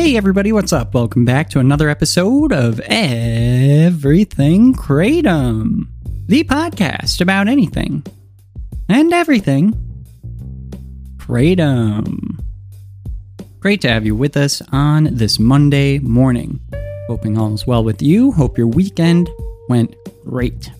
Hey, everybody, what's up? Welcome back to another episode of Everything Kratom, the podcast about anything and everything Kratom. Great to have you with us on this Monday morning. Hoping all is well with you. Hope your weekend went great.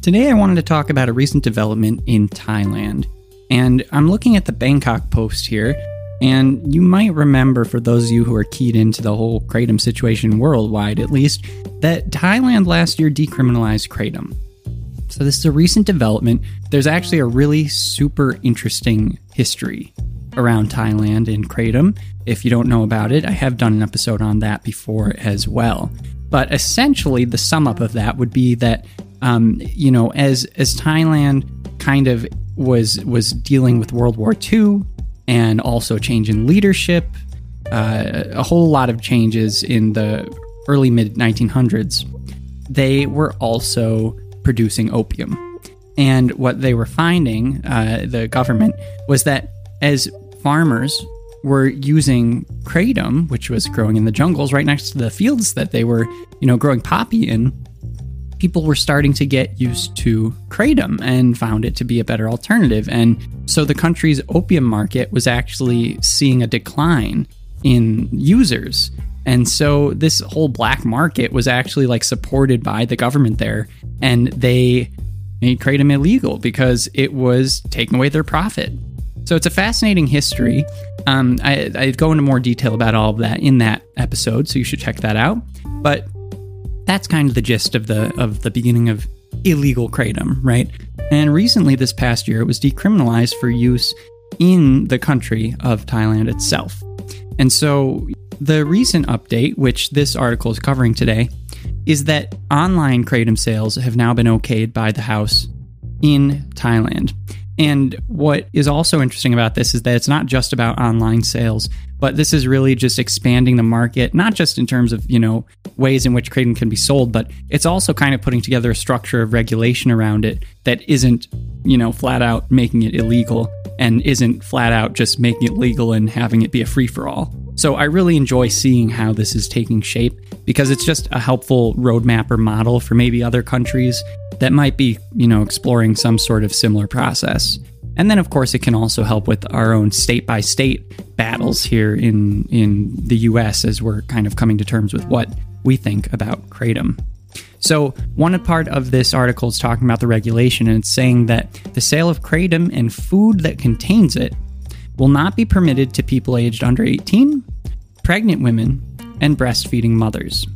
Today, I wanted to talk about a recent development in Thailand. And I'm looking at the Bangkok Post here, and you might remember, for those of you who are keyed into the whole Kratom situation worldwide at least, that Thailand last year decriminalized Kratom. So, this is a recent development. There's actually a really super interesting history around Thailand and Kratom. If you don't know about it, I have done an episode on that before as well. But essentially, the sum up of that would be that, um, you know, as as Thailand kind of was was dealing with World War II and also change in leadership, uh, a whole lot of changes in the early mid 1900s. They were also producing opium. And what they were finding, uh, the government, was that as farmers were using kratom, which was growing in the jungles right next to the fields that they were, you know, growing poppy in, people were starting to get used to kratom and found it to be a better alternative. And so the country's opium market was actually seeing a decline in users. And so this whole black market was actually like supported by the government there and they made kratom illegal because it was taking away their profit. So it's a fascinating history. Um, I, I go into more detail about all of that in that episode, so you should check that out. But that's kind of the gist of the of the beginning of illegal kratom, right? And recently, this past year, it was decriminalized for use in the country of Thailand itself. And so, the recent update, which this article is covering today, is that online kratom sales have now been okayed by the House in Thailand. And what is also interesting about this is that it's not just about online sales, but this is really just expanding the market, not just in terms of, you know, ways in which kratom can be sold, but it's also kind of putting together a structure of regulation around it that isn't, you know, flat out making it illegal and isn't flat out just making it legal and having it be a free for all. So I really enjoy seeing how this is taking shape because it's just a helpful roadmap or model for maybe other countries that might be, you know, exploring some sort of similar process. And then of course it can also help with our own state by state battles here in in the US as we're kind of coming to terms with what we think about kratom. So, one part of this article is talking about the regulation, and it's saying that the sale of kratom and food that contains it will not be permitted to people aged under 18, pregnant women, and breastfeeding mothers.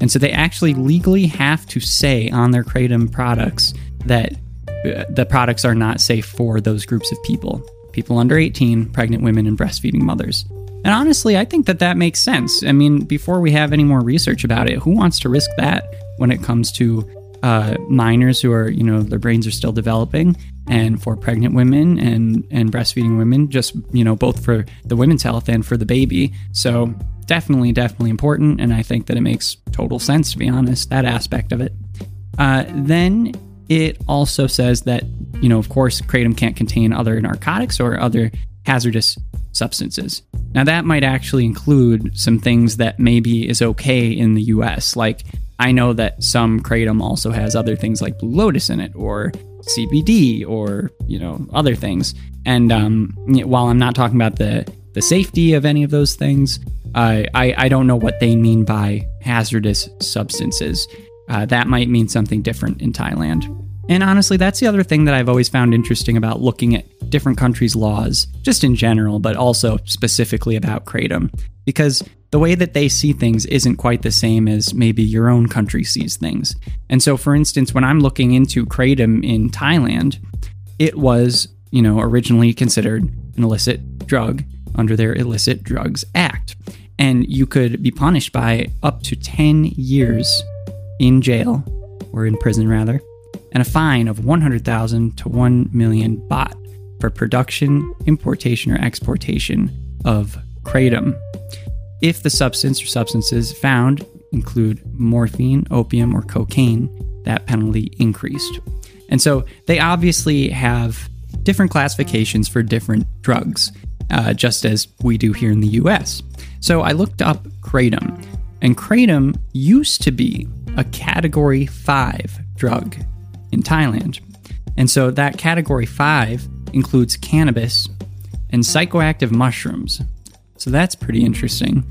And so they actually legally have to say on their kratom products that uh, the products are not safe for those groups of people people under 18, pregnant women, and breastfeeding mothers. And honestly, I think that that makes sense. I mean, before we have any more research about it, who wants to risk that when it comes to uh, minors who are, you know, their brains are still developing, and for pregnant women and and breastfeeding women, just you know, both for the women's health and for the baby. So definitely, definitely important. And I think that it makes total sense, to be honest, that aspect of it. Uh, then it also says that, you know, of course, Kratom can't contain other narcotics or other hazardous substances. Now, that might actually include some things that maybe is okay in the US. Like, I know that some Kratom also has other things like Blue Lotus in it or CBD or, you know, other things. And um, while I'm not talking about the, the safety of any of those things, I, I don't know what they mean by hazardous substances. Uh, that might mean something different in Thailand. And honestly, that's the other thing that I've always found interesting about looking at different countries' laws, just in general, but also specifically about Kratom, because the way that they see things isn't quite the same as maybe your own country sees things. And so, for instance, when I'm looking into Kratom in Thailand, it was you know, originally considered an illicit drug under their Illicit Drugs Act. And you could be punished by up to 10 years in jail, or in prison rather, and a fine of 100,000 to 1 million baht for production, importation, or exportation of kratom. If the substance or substances found include morphine, opium, or cocaine, that penalty increased. And so they obviously have different classifications for different drugs, uh, just as we do here in the US. So I looked up kratom, and kratom used to be a category 5 drug in Thailand. And so that category 5 includes cannabis and psychoactive mushrooms. So that's pretty interesting.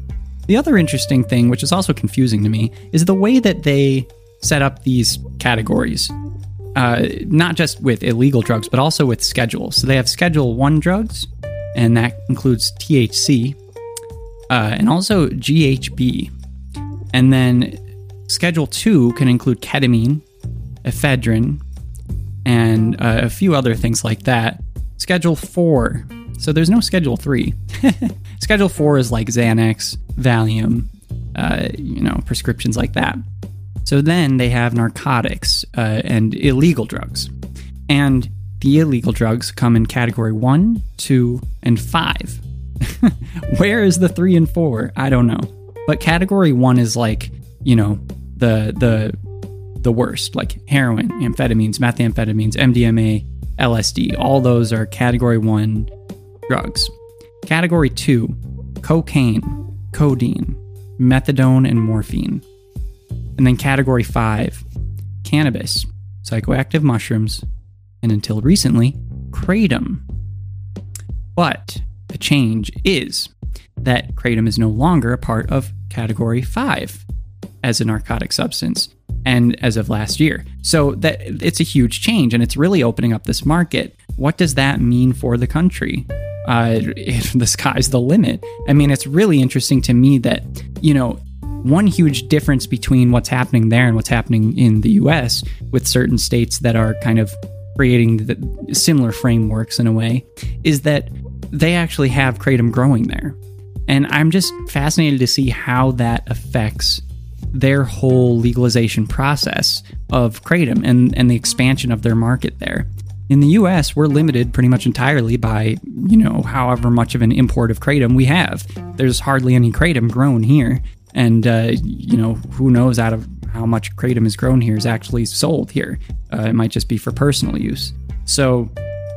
The other interesting thing, which is also confusing to me, is the way that they set up these categories. Uh, not just with illegal drugs, but also with schedules. So they have Schedule 1 drugs, and that includes THC, uh, and also GHB. And then Schedule 2 can include ketamine, ephedrine, and uh, a few other things like that. Schedule 4. So there's no Schedule 3. schedule 4 is like Xanax, Valium, uh, you know, prescriptions like that. So then they have narcotics uh, and illegal drugs. And the illegal drugs come in category 1, 2, and 5. Where is the 3 and 4? I don't know. But category 1 is like, you know, the the the worst, like heroin, amphetamines, methamphetamines, MDMA, LSD. All those are category 1 drugs. Category 2, cocaine, codeine, methadone and morphine. And then category 5, cannabis, psychoactive mushrooms, and until recently, kratom. But the change is that kratom is no longer a part of category 5 as a narcotic substance and as of last year. So that it's a huge change and it's really opening up this market. What does that mean for the country? Uh, the sky's the limit. I mean, it's really interesting to me that, you know, one huge difference between what's happening there and what's happening in the US with certain states that are kind of creating the similar frameworks in a way is that they actually have kratom growing there. And I'm just fascinated to see how that affects their whole legalization process of kratom and, and the expansion of their market there. In the US, we're limited pretty much entirely by, you know, however much of an import of kratom we have. There's hardly any kratom grown here. And, uh, you know, who knows out of how much kratom is grown here is actually sold here. Uh, it might just be for personal use. So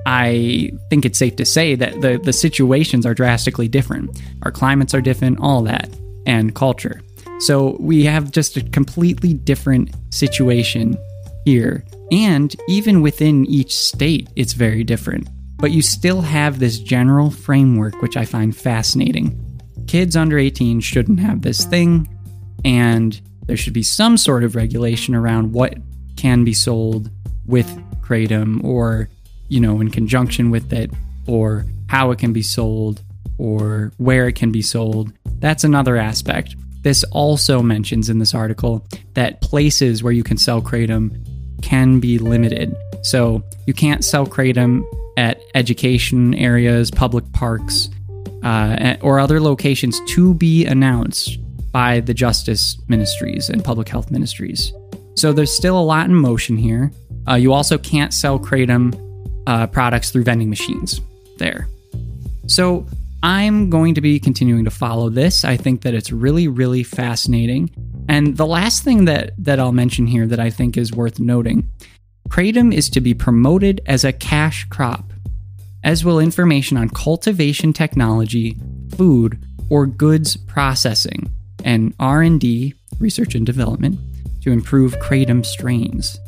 I think it's safe to say that the, the situations are drastically different. Our climates are different, all that, and culture. So we have just a completely different situation here. And even within each state, it's very different. But you still have this general framework, which I find fascinating. Kids under 18 shouldn't have this thing, and there should be some sort of regulation around what can be sold with kratom or you know in conjunction with it or how it can be sold or where it can be sold that's another aspect this also mentions in this article that places where you can sell kratom can be limited so you can't sell kratom at education areas public parks uh, or other locations to be announced by the justice ministries and public health ministries. So there's still a lot in motion here. Uh, you also can't sell Kratom uh, products through vending machines there. So I'm going to be continuing to follow this. I think that it's really, really fascinating. And the last thing that, that I'll mention here that I think is worth noting Kratom is to be promoted as a cash crop, as will information on cultivation technology, food, or goods processing and R&D, research and development, to improve kratom strains.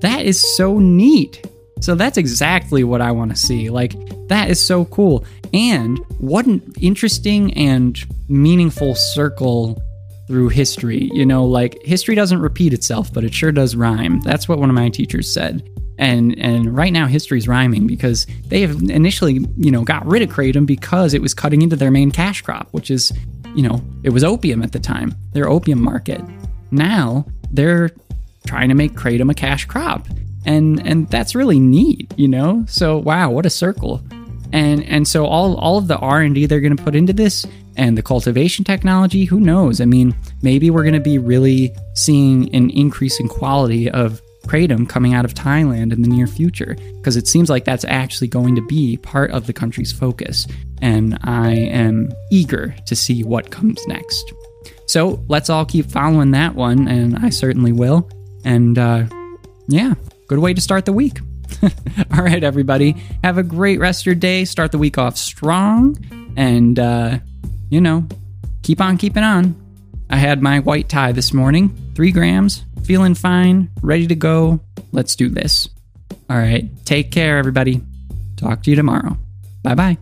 That is so neat. So that's exactly what I want to see. Like that is so cool. And what an interesting and meaningful circle through history. You know, like history doesn't repeat itself, but it sure does rhyme. That's what one of my teachers said. And and right now history's rhyming because they have initially, you know, got rid of kratom because it was cutting into their main cash crop, which is you know, it was opium at the time, their opium market. Now they're trying to make kratom a cash crop. And and that's really neat, you know. So wow, what a circle. And and so all all of the R and D they're going to put into this and the cultivation technology, who knows? I mean, maybe we're going to be really seeing an increase in quality of kratom coming out of Thailand in the near future because it seems like that's actually going to be part of the country's focus. And I am eager to see what comes next. So let's all keep following that one, and I certainly will. And uh, yeah, good way to start the week. all right, everybody, have a great rest of your day. Start the week off strong, and uh, you know, keep on keeping on. I had my white Thai this morning, three grams, feeling fine, ready to go. Let's do this. All right, take care, everybody. Talk to you tomorrow. Bye bye.